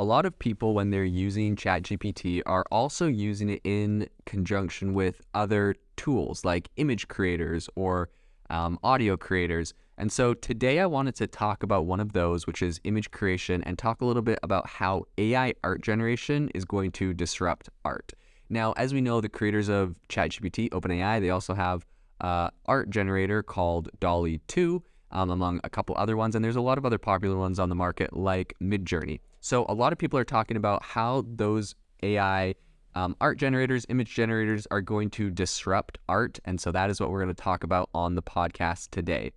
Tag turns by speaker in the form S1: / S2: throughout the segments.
S1: a lot of people, when they're using ChatGPT, are also using it in conjunction with other tools like image creators or um, audio creators. And so today I wanted to talk about one of those, which is image creation, and talk a little bit about how AI art generation is going to disrupt art. Now, as we know, the creators of ChatGPT, OpenAI, they also have uh, art generator called DALL-E 2, um, among a couple other ones, and there's a lot of other popular ones on the market like Midjourney. So a lot of people are talking about how those AI um, art generators, image generators are going to disrupt art. And so that is what we're going to talk about on the podcast today.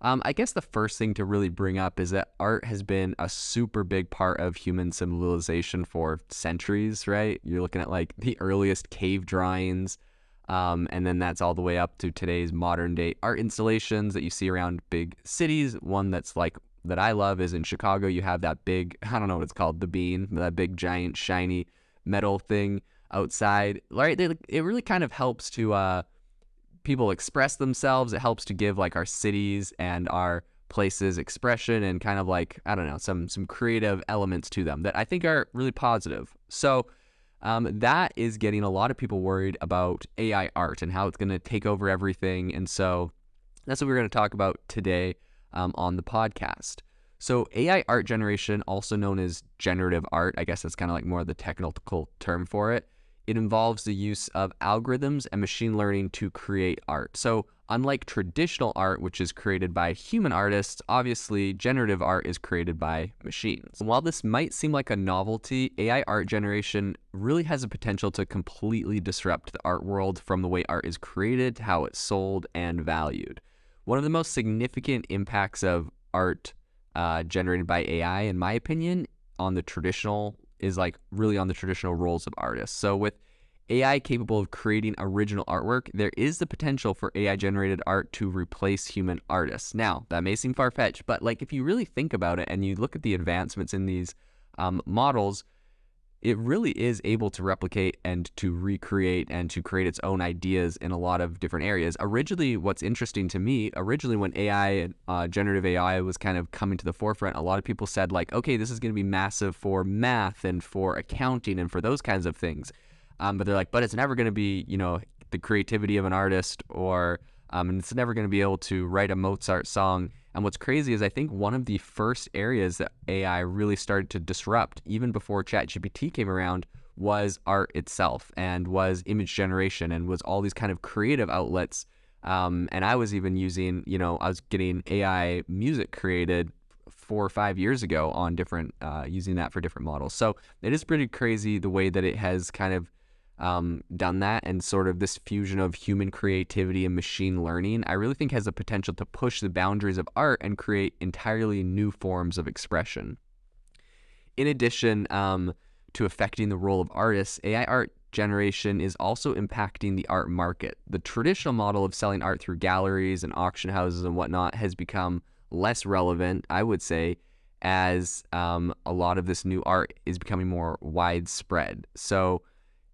S1: Um, I guess the first thing to really bring up is that art has been a super big part of human civilization for centuries, right? You're looking at like the earliest cave drawings, um, and then that's all the way up to today's modern day art installations that you see around big cities. One that's like that I love is in Chicago. You have that big, I don't know what it's called, the bean, that big giant shiny metal thing outside. Right? It really kind of helps to uh, people express themselves. It helps to give like our cities and our places expression and kind of like I don't know some some creative elements to them that I think are really positive. So. Um, that is getting a lot of people worried about AI art and how it's going to take over everything. And so that's what we're going to talk about today um, on the podcast. So, AI art generation, also known as generative art, I guess that's kind of like more of the technical term for it. It involves the use of algorithms and machine learning to create art. So, unlike traditional art, which is created by human artists, obviously generative art is created by machines. While this might seem like a novelty, AI art generation really has a potential to completely disrupt the art world from the way art is created to how it's sold and valued. One of the most significant impacts of art uh, generated by AI, in my opinion, on the traditional is like really on the traditional roles of artists. So with AI capable of creating original artwork, there is the potential for AI generated art to replace human artists. Now, that may seem far fetched, but like if you really think about it and you look at the advancements in these um, models, it really is able to replicate and to recreate and to create its own ideas in a lot of different areas. Originally, what's interesting to me, originally when AI, uh, generative AI, was kind of coming to the forefront, a lot of people said, like, okay, this is going to be massive for math and for accounting and for those kinds of things. Um, but they're like, but it's never going to be, you know, the creativity of an artist or, um, and it's never going to be able to write a Mozart song and what's crazy is I think one of the first areas that AI really started to disrupt, even before ChatGPT came around, was art itself and was image generation and was all these kind of creative outlets. Um, and I was even using, you know, I was getting AI music created four or five years ago on different, uh, using that for different models. So it is pretty crazy the way that it has kind of um, done that and sort of this fusion of human creativity and machine learning, I really think has the potential to push the boundaries of art and create entirely new forms of expression. In addition um, to affecting the role of artists, AI art generation is also impacting the art market. The traditional model of selling art through galleries and auction houses and whatnot has become less relevant, I would say, as um, a lot of this new art is becoming more widespread. So,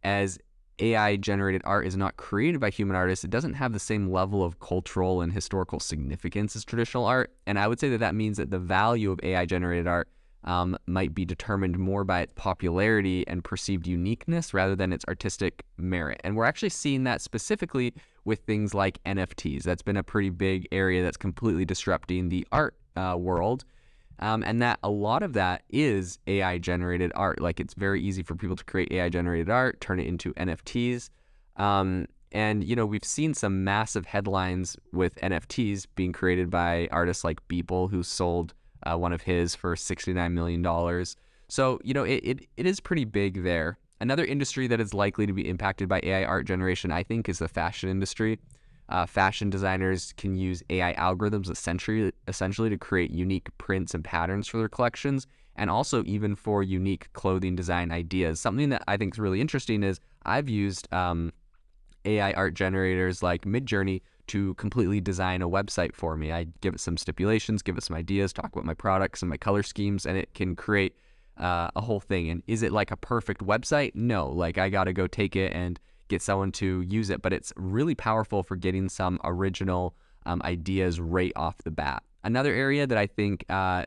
S1: as AI generated art is not created by human artists, it doesn't have the same level of cultural and historical significance as traditional art. And I would say that that means that the value of AI generated art um, might be determined more by its popularity and perceived uniqueness rather than its artistic merit. And we're actually seeing that specifically with things like NFTs. That's been a pretty big area that's completely disrupting the art uh, world. Um, and that a lot of that is AI generated art. Like it's very easy for people to create AI generated art, turn it into NFTs. Um, and you know we've seen some massive headlines with NFTs being created by artists like Beeple, who sold uh, one of his for $69 million. So you know it, it, it is pretty big there. Another industry that is likely to be impacted by AI art generation, I think, is the fashion industry. Uh, fashion designers can use AI algorithms essentially, essentially to create unique prints and patterns for their collections, and also even for unique clothing design ideas. Something that I think is really interesting is I've used um, AI art generators like Midjourney to completely design a website for me. I give it some stipulations, give it some ideas, talk about my products and my color schemes, and it can create uh, a whole thing. And is it like a perfect website? No. Like I got to go take it and get someone to use it, but it's really powerful for getting some original um, ideas right off the bat. Another area that I think uh,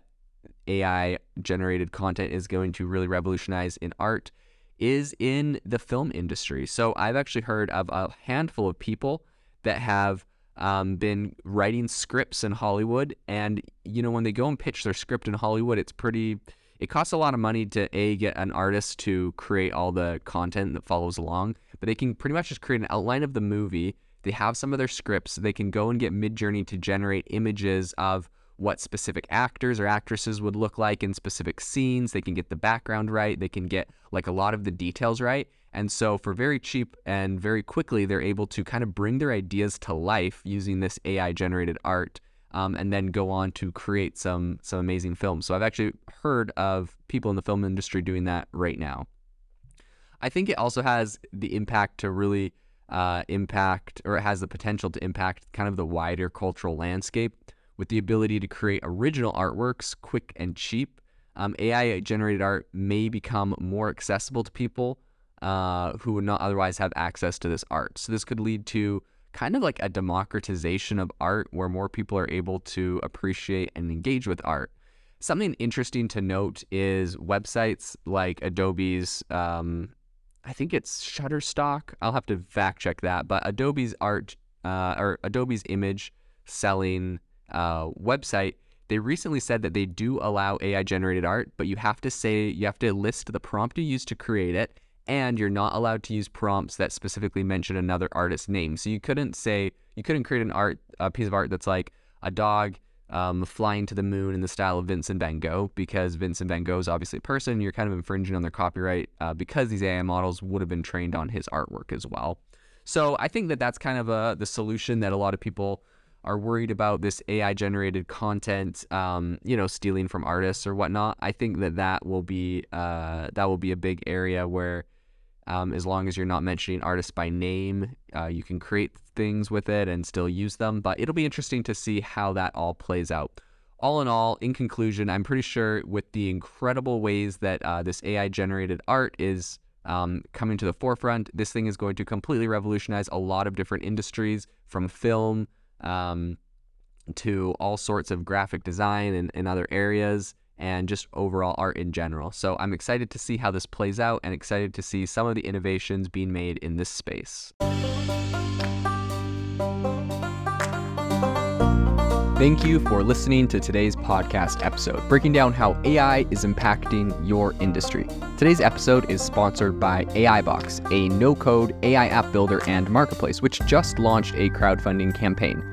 S1: AI generated content is going to really revolutionize in art is in the film industry. So I've actually heard of a handful of people that have um, been writing scripts in Hollywood. And, you know, when they go and pitch their script in Hollywood, it's pretty, it costs a lot of money to A, get an artist to create all the content that follows along, but they can pretty much just create an outline of the movie. They have some of their scripts. They can go and get Midjourney to generate images of what specific actors or actresses would look like in specific scenes. They can get the background right. They can get like a lot of the details right. And so, for very cheap and very quickly, they're able to kind of bring their ideas to life using this AI generated art. Um, and then go on to create some some amazing films. So I've actually heard of people in the film industry doing that right now. I think it also has the impact to really uh, impact, or it has the potential to impact kind of the wider cultural landscape with the ability to create original artworks quick and cheap. Um, AI generated art may become more accessible to people uh, who would not otherwise have access to this art. So, this could lead to kind of like a democratization of art where more people are able to appreciate and engage with art. Something interesting to note is websites like Adobe's, um, I think it's Shutterstock. I'll have to fact check that, but Adobe's art uh, or Adobe's image selling uh, website, they recently said that they do allow AI generated art, but you have to say, you have to list the prompt you use to create it, and you're not allowed to use prompts that specifically mention another artist's name. So you couldn't say, you couldn't create an art, a piece of art that's like a dog um, flying to the moon in the style of Vincent van Gogh, because Vincent van Gogh is obviously a person. You're kind of infringing on their copyright uh, because these AI models would have been trained on his artwork as well. So I think that that's kind of a, the solution that a lot of people are worried about this AI generated content, um, you know, stealing from artists or whatnot, I think that that will be uh, that will be a big area where, um, as long as you're not mentioning artists by name, uh, you can create things with it and still use them. But it'll be interesting to see how that all plays out. All in all, in conclusion, I'm pretty sure with the incredible ways that uh, this AI generated art is um, coming to the forefront, this thing is going to completely revolutionize a lot of different industries from film um, to all sorts of graphic design and, and other areas and just overall art in general. So I'm excited to see how this plays out and excited to see some of the innovations being made in this space. Thank you for listening to today's podcast episode, breaking down how AI is impacting your industry. Today's episode is sponsored by AIbox, a no code AI app builder and marketplace, which just launched a crowdfunding campaign.